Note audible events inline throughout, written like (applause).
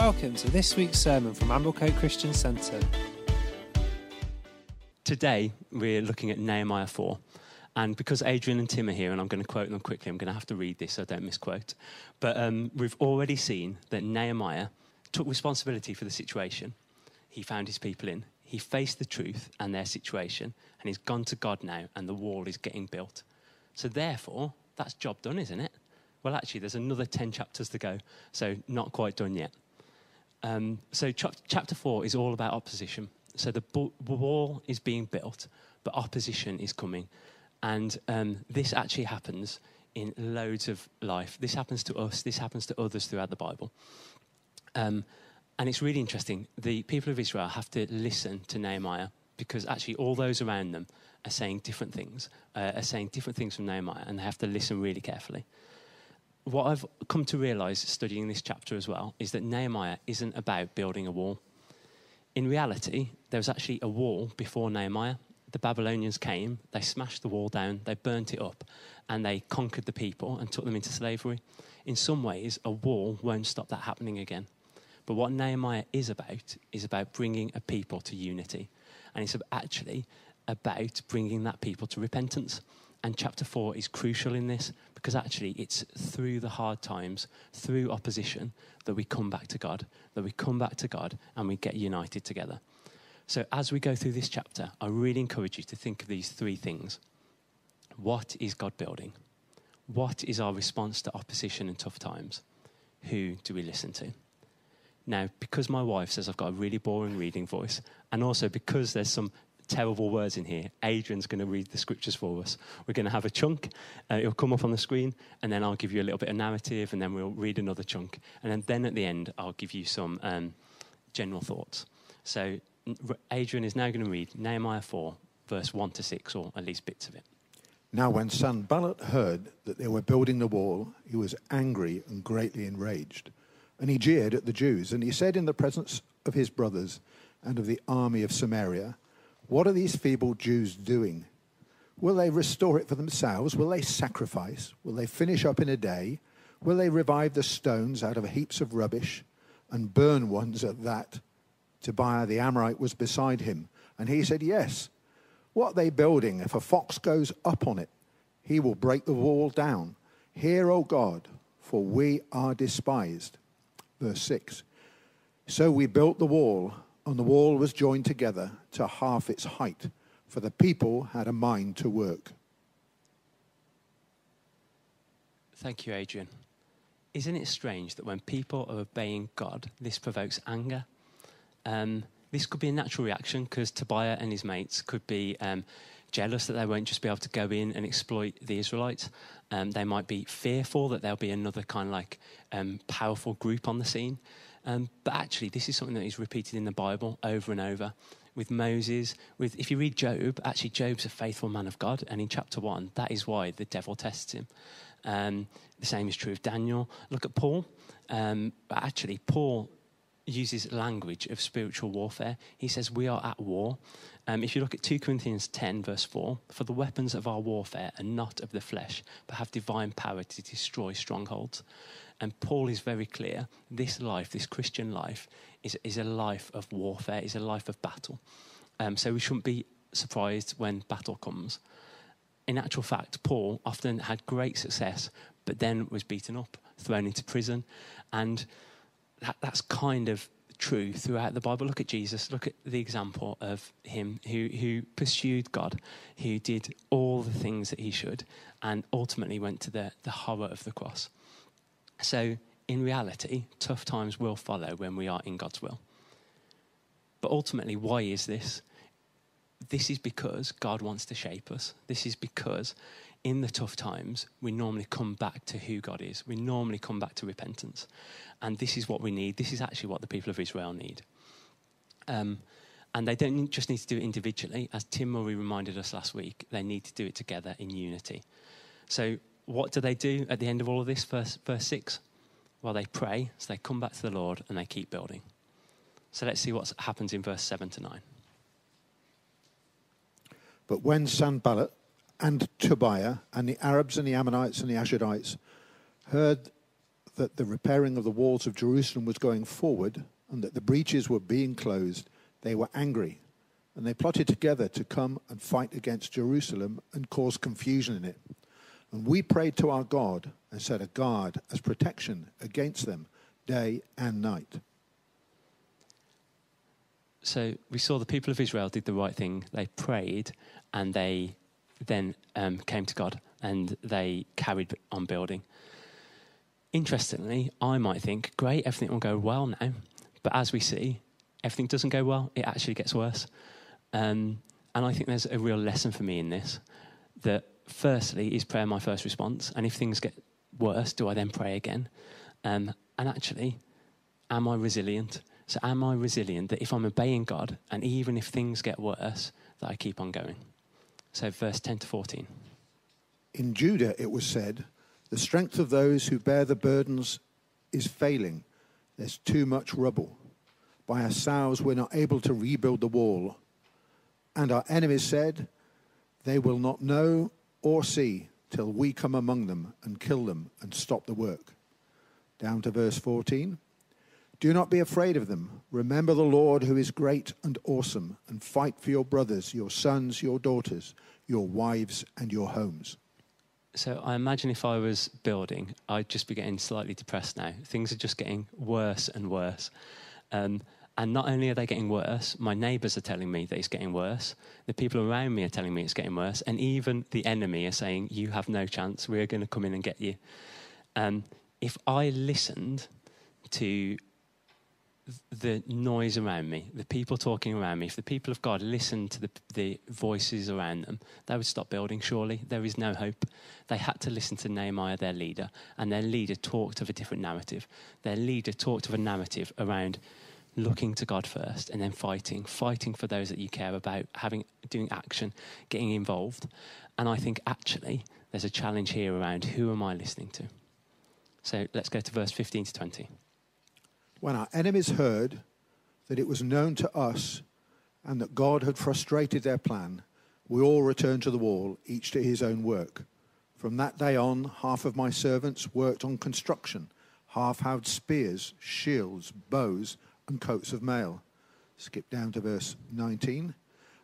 Welcome to this week's sermon from Amblecote Christian Centre. Today, we're looking at Nehemiah 4. And because Adrian and Tim are here, and I'm going to quote them quickly, I'm going to have to read this so I don't misquote. But um, we've already seen that Nehemiah took responsibility for the situation. He found his people in, he faced the truth and their situation, and he's gone to God now, and the wall is getting built. So, therefore, that's job done, isn't it? Well, actually, there's another 10 chapters to go, so not quite done yet. Um, so, ch- chapter 4 is all about opposition. So, the wall is being built, but opposition is coming. And um, this actually happens in loads of life. This happens to us, this happens to others throughout the Bible. Um, and it's really interesting. The people of Israel have to listen to Nehemiah because actually all those around them are saying different things, uh, are saying different things from Nehemiah, and they have to listen really carefully. What I've come to realize studying this chapter as well is that Nehemiah isn't about building a wall. In reality, there was actually a wall before Nehemiah. The Babylonians came, they smashed the wall down, they burnt it up, and they conquered the people and took them into slavery. In some ways, a wall won't stop that happening again. But what Nehemiah is about is about bringing a people to unity. And it's actually about bringing that people to repentance. And chapter 4 is crucial in this because actually it's through the hard times, through opposition, that we come back to God, that we come back to God and we get united together. So as we go through this chapter, I really encourage you to think of these three things. What is God building? What is our response to opposition and tough times? Who do we listen to? Now, because my wife says I've got a really boring reading voice, and also because there's some terrible words in here, Adrian's going to read the scriptures for us. We're going to have a chunk, uh, it'll come up on the screen, and then I'll give you a little bit of narrative, and then we'll read another chunk. And then, then at the end, I'll give you some um, general thoughts. So, Adrian is now going to read Nehemiah 4, verse 1 to 6, or at least bits of it. Now, when Sanballat heard that they were building the wall, he was angry and greatly enraged. And he jeered at the Jews. And he said in the presence of his brothers and of the army of Samaria, What are these feeble Jews doing? Will they restore it for themselves? Will they sacrifice? Will they finish up in a day? Will they revive the stones out of heaps of rubbish and burn ones at that? Tobiah the Ammonite was beside him, and he said, Yes. What are they building? If a fox goes up on it, he will break the wall down. Hear, O God, for we are despised. Verse 6 So we built the wall, and the wall was joined together to half its height, for the people had a mind to work. Thank you, Adrian. Isn't it strange that when people are obeying God, this provokes anger? Um, this could be a natural reaction because Tobiah and his mates could be um, jealous that they won't just be able to go in and exploit the Israelites. Um, they might be fearful that there'll be another kind of like um, powerful group on the scene. Um, but actually, this is something that is repeated in the Bible over and over. With Moses, with if you read Job, actually Job's a faithful man of God, and in chapter one, that is why the devil tests him. Um, the same is true of Daniel. Look at Paul. Um, but actually, Paul uses language of spiritual warfare. He says, We are at war. Um, if you look at 2 Corinthians 10, verse 4, for the weapons of our warfare are not of the flesh, but have divine power to destroy strongholds. And Paul is very clear this life, this Christian life, is, is a life of warfare, is a life of battle. Um, so we shouldn't be surprised when battle comes. In actual fact, Paul often had great success, but then was beaten up, thrown into prison, and that, that's kind of true throughout the Bible. Look at Jesus. Look at the example of him who, who pursued God, who did all the things that he should, and ultimately went to the, the horror of the cross. So, in reality, tough times will follow when we are in God's will. But ultimately, why is this? This is because God wants to shape us. This is because in the tough times, we normally come back to who God is. We normally come back to repentance. And this is what we need. This is actually what the people of Israel need. Um, and they don't just need to do it individually. As Tim Murray reminded us last week, they need to do it together in unity. So, what do they do at the end of all of this, verse, verse 6? Well, they pray, so they come back to the Lord and they keep building. So, let's see what happens in verse 7 to 9. But when Sanballat and Tobiah and the Arabs and the Ammonites and the Asherites heard that the repairing of the walls of Jerusalem was going forward and that the breaches were being closed, they were angry. And they plotted together to come and fight against Jerusalem and cause confusion in it. And we prayed to our God and set a guard as protection against them day and night. So we saw the people of Israel did the right thing. They prayed and they then um, came to God and they carried on building. Interestingly, I might think, great, everything will go well now. But as we see, everything doesn't go well, it actually gets worse. Um, and I think there's a real lesson for me in this that firstly, is prayer my first response? And if things get worse, do I then pray again? Um, and actually, am I resilient? So, am I resilient that if I'm obeying God and even if things get worse, that I keep on going? So, verse 10 to 14. In Judah it was said, The strength of those who bear the burdens is failing. There's too much rubble. By ourselves, we're not able to rebuild the wall. And our enemies said, They will not know or see till we come among them and kill them and stop the work. Down to verse 14. Do not be afraid of them. Remember the Lord who is great and awesome, and fight for your brothers, your sons, your daughters, your wives, and your homes. So I imagine if I was building, I'd just be getting slightly depressed now. Things are just getting worse and worse. Um, and not only are they getting worse, my neighbours are telling me that it's getting worse. The people around me are telling me it's getting worse. And even the enemy are saying, You have no chance. We're going to come in and get you. Um, if I listened to the noise around me, the people talking around me, if the people of God listened to the, the voices around them, they would stop building, surely. There is no hope. They had to listen to Nehemiah, their leader, and their leader talked of a different narrative. Their leader talked of a narrative around looking to God first and then fighting, fighting for those that you care about, having doing action, getting involved. And I think actually there's a challenge here around who am I listening to? So let's go to verse 15 to 20. When our enemies heard that it was known to us and that God had frustrated their plan, we all returned to the wall, each to his own work. From that day on, half of my servants worked on construction, half had spears, shields, bows, and coats of mail. Skip down to verse 19.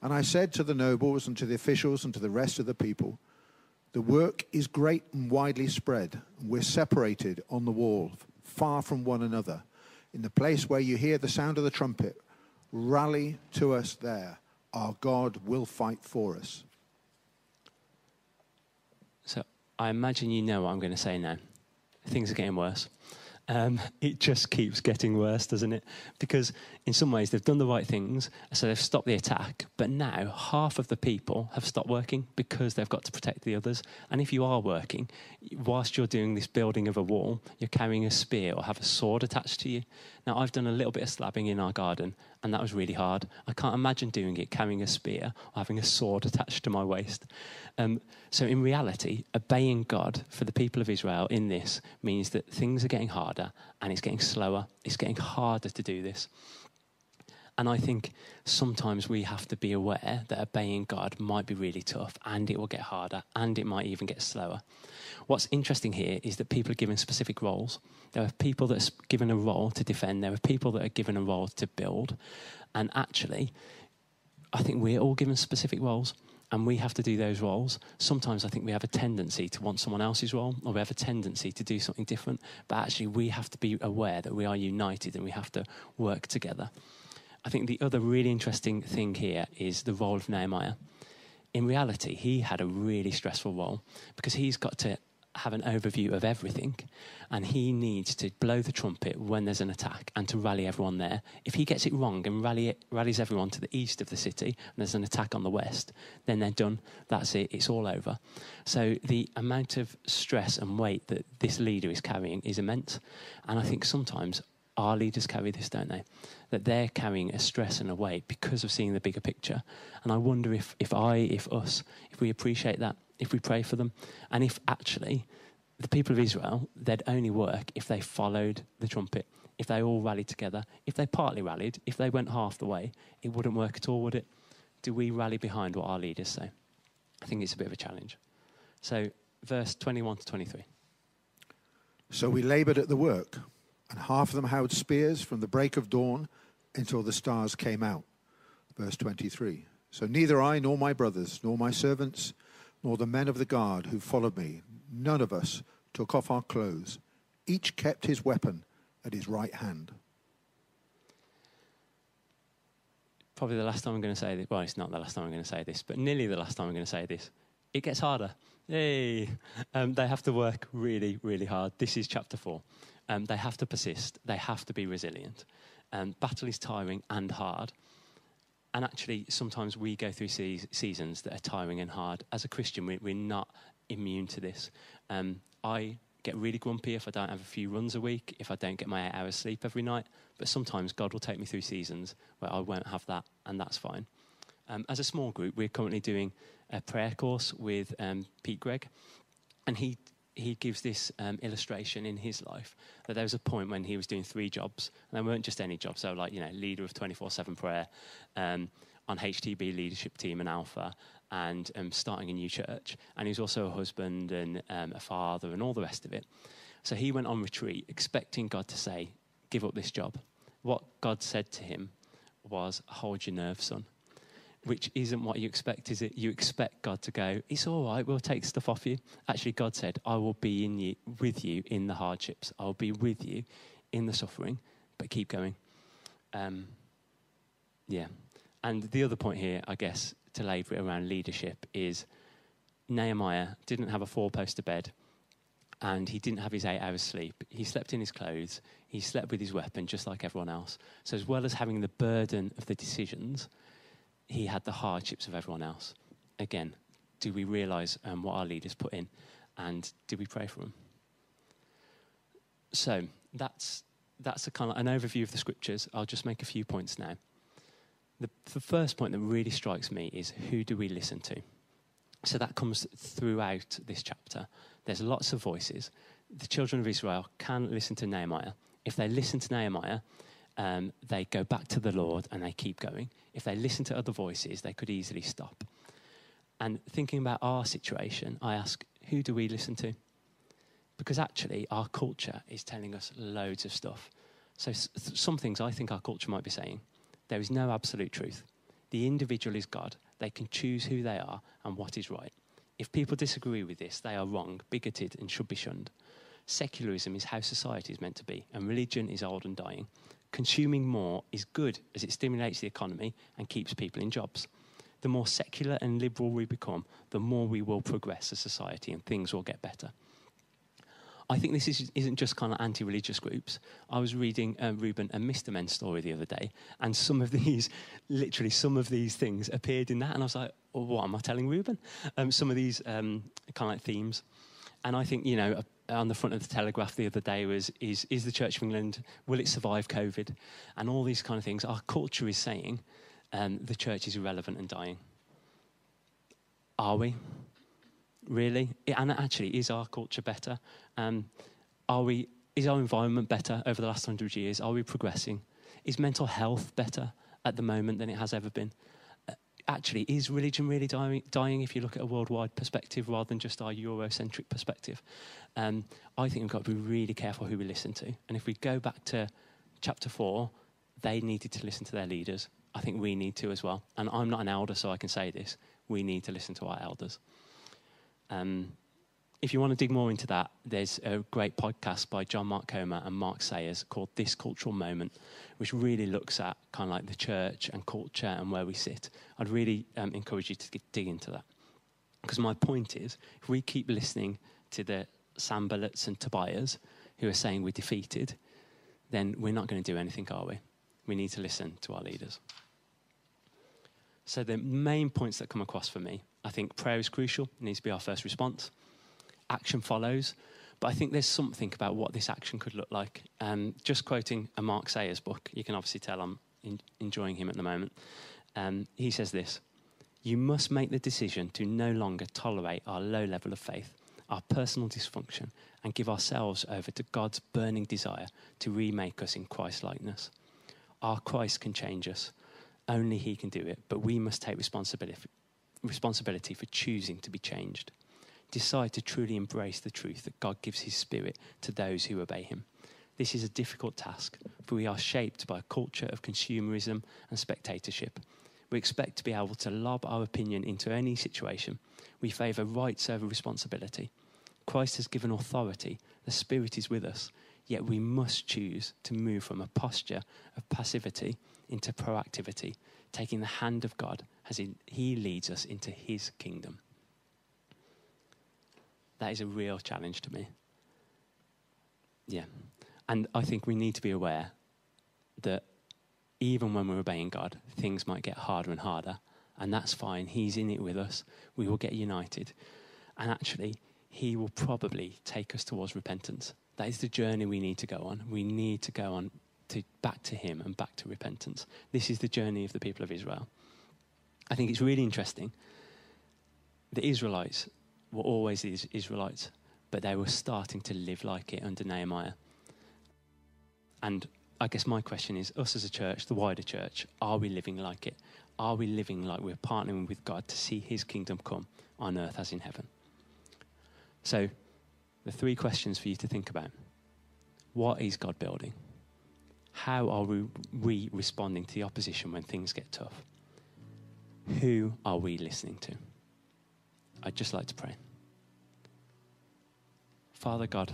And I said to the nobles and to the officials and to the rest of the people, The work is great and widely spread, and we're separated on the wall, far from one another in the place where you hear the sound of the trumpet, rally to us there. Our God will fight for us. So I imagine you know what I'm going to say now. Things are getting worse. Um, (laughs) it just keeps getting worse, doesn't it? Because in some ways they've done the right things, so they've stopped the attack, but now half of the people have stopped working because they've got to protect the others. And if you are working, whilst you're doing this building of a wall, you're carrying a spear or have a sword attached to you. Now, I've done a little bit of slabbing in our garden, and that was really hard. I can't imagine doing it carrying a spear or having a sword attached to my waist. Um, so, in reality, obeying God for the people of Israel in this means that things are getting harder and it's getting slower. It's getting harder to do this. And I think sometimes we have to be aware that obeying God might be really tough and it will get harder and it might even get slower. What's interesting here is that people are given specific roles. There are people that are given a role to defend, there are people that are given a role to build. And actually, I think we're all given specific roles and we have to do those roles. Sometimes I think we have a tendency to want someone else's role, or we have a tendency to do something different. But actually, we have to be aware that we are united and we have to work together. I think the other really interesting thing here is the role of Nehemiah. In reality, he had a really stressful role because he's got to have an overview of everything and he needs to blow the trumpet when there's an attack and to rally everyone there. If he gets it wrong and rally it, rallies everyone to the east of the city and there's an attack on the west, then they're done. That's it. It's all over. So the amount of stress and weight that this leader is carrying is immense. And I think sometimes our leaders carry this, don't they? That they're carrying a stress and a weight because of seeing the bigger picture. And I wonder if, if I, if us, if we appreciate that, if we pray for them, and if actually the people of Israel, they'd only work if they followed the trumpet, if they all rallied together. If they partly rallied, if they went half the way, it wouldn't work at all, would it? Do we rally behind what our leaders say? I think it's a bit of a challenge. So, verse 21 to 23. So we labored at the work, and half of them held spears from the break of dawn until the stars came out. Verse 23. So neither I nor my brothers, nor my servants, nor the men of the guard who followed me, none of us took off our clothes. Each kept his weapon at his right hand. Probably the last time I'm going to say this. Well, it's not the last time I'm going to say this, but nearly the last time I'm going to say this. It gets harder. Yay! Um, they have to work really, really hard. This is chapter four. Um, they have to persist. They have to be resilient. Um, battle is tiring and hard. And actually, sometimes we go through se- seasons that are tiring and hard. As a Christian, we, are not immune to this. Um, I get really grumpy if I don't have a few runs a week, if I don't get my eight hours sleep every night. But sometimes God will take me through seasons where I won't have that, and that's fine. Um, as a small group, we're currently doing a prayer course with um, Pete Greig, and he he gives this um, illustration in his life that there was a point when he was doing three jobs, and they weren't just any jobs. So, like you know, leader of twenty four seven prayer um, on HTB leadership team and Alpha, and um, starting a new church. And he was also a husband and um, a father and all the rest of it. So he went on retreat, expecting God to say, "Give up this job." What God said to him was, "Hold your nerve, son." Which isn't what you expect, is it? You expect God to go, it's all right, we'll take stuff off you. Actually, God said, I will be in you, with you in the hardships. I'll be with you in the suffering, but keep going. Um, yeah. And the other point here, I guess, to labour around leadership is Nehemiah didn't have a four poster bed and he didn't have his eight hours sleep. He slept in his clothes, he slept with his weapon just like everyone else. So, as well as having the burden of the decisions, he had the hardships of everyone else. Again, do we realize um, what our leaders put in? And do we pray for them? So that's, that's a kind of an overview of the scriptures. I'll just make a few points now. The, the first point that really strikes me is who do we listen to? So that comes throughout this chapter. There's lots of voices. The children of Israel can listen to Nehemiah. If they listen to Nehemiah, um, they go back to the Lord and they keep going. If they listen to other voices, they could easily stop. And thinking about our situation, I ask, who do we listen to? Because actually, our culture is telling us loads of stuff. So, some things I think our culture might be saying there is no absolute truth. The individual is God. They can choose who they are and what is right. If people disagree with this, they are wrong, bigoted, and should be shunned. Secularism is how society is meant to be, and religion is old and dying consuming more is good as it stimulates the economy and keeps people in jobs. The more secular and liberal we become, the more we will progress as society and things will get better. I think this is, not just kind of anti religious groups. I was reading uh, Reuben and Mr. Men's story the other day, and some of (laughs) these, literally, some of these things appeared in that, and I was like, well, what am I telling Reuben? Um, some of these um, kind of like themes. And I think, you know, on the front of the Telegraph the other day was is, is the Church of England, will it survive COVID? And all these kind of things. Our culture is saying um, the church is irrelevant and dying. Are we? Really? And actually, is our culture better? Um, are we, is our environment better over the last hundred years? Are we progressing? Is mental health better at the moment than it has ever been? Actually, is religion really dying, dying if you look at a worldwide perspective rather than just our Eurocentric perspective? Um, I think we've got to be really careful who we listen to. And if we go back to chapter 4, they needed to listen to their leaders. I think we need to as well. And I'm not an elder, so I can say this. We need to listen to our elders. Um, if you want to dig more into that, there's a great podcast by John Mark Comer and Mark Sayers called This Cultural Moment, which really looks at kind of like the church and culture and where we sit. I'd really um, encourage you to get, dig into that. Because my point is, if we keep listening to the Sanballats and Tobiahs who are saying we're defeated, then we're not going to do anything, are we? We need to listen to our leaders. So, the main points that come across for me I think prayer is crucial, it needs to be our first response action follows. But I think there's something about what this action could look like. Um, just quoting a Mark Sayers book, you can obviously tell I'm in, enjoying him at the moment. Um, he says this You must make the decision to no longer tolerate our low level of faith, our personal dysfunction, and give ourselves over to God's burning desire to remake us in Christ likeness. Our Christ can change us. Only He can do it, but we must take responsibility, responsibility for choosing to be changed. Decide to truly embrace the truth that God gives his spirit to those who obey him. This is a difficult task, for we are shaped by a culture of consumerism and spectatorship. We expect to be able to lob our opinion into any situation. We favour rights over responsibility. Christ has given authority, the Spirit is with us, yet we must choose to move from a posture of passivity into proactivity, taking the hand of God as He leads us into His kingdom. That is a real challenge to me. Yeah. And I think we need to be aware that even when we're obeying God, things might get harder and harder. And that's fine. He's in it with us. We will get united. And actually, He will probably take us towards repentance. That is the journey we need to go on. We need to go on to back to Him and back to repentance. This is the journey of the people of Israel. I think it's really interesting. The Israelites were always Israelites, but they were starting to live like it under Nehemiah. And I guess my question is us as a church, the wider church, are we living like it? Are we living like we're partnering with God to see his kingdom come on earth as in heaven? So, the three questions for you to think about what is God building? How are we, we responding to the opposition when things get tough? Who are we listening to? I'd just like to pray. Father God,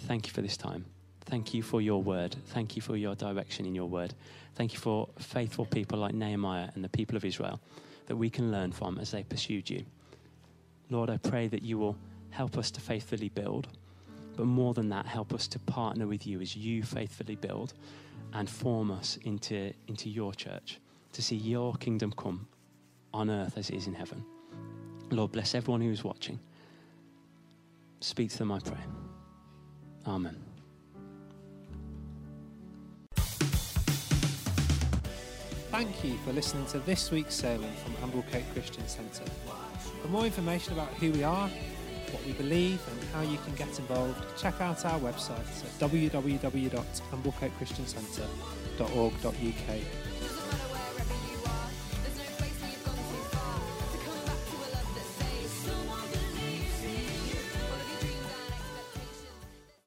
thank you for this time. Thank you for your word. Thank you for your direction in your word. Thank you for faithful people like Nehemiah and the people of Israel that we can learn from as they pursued you. Lord, I pray that you will help us to faithfully build, but more than that, help us to partner with you as you faithfully build and form us into, into your church, to see your kingdom come on earth as it is in heaven. Lord, bless everyone who is watching. Speak to them, I pray. Amen. Thank you for listening to this week's sermon from Amblecote Christian Centre. For more information about who we are, what we believe, and how you can get involved, check out our website at www.amblecotechristiancentre.org.uk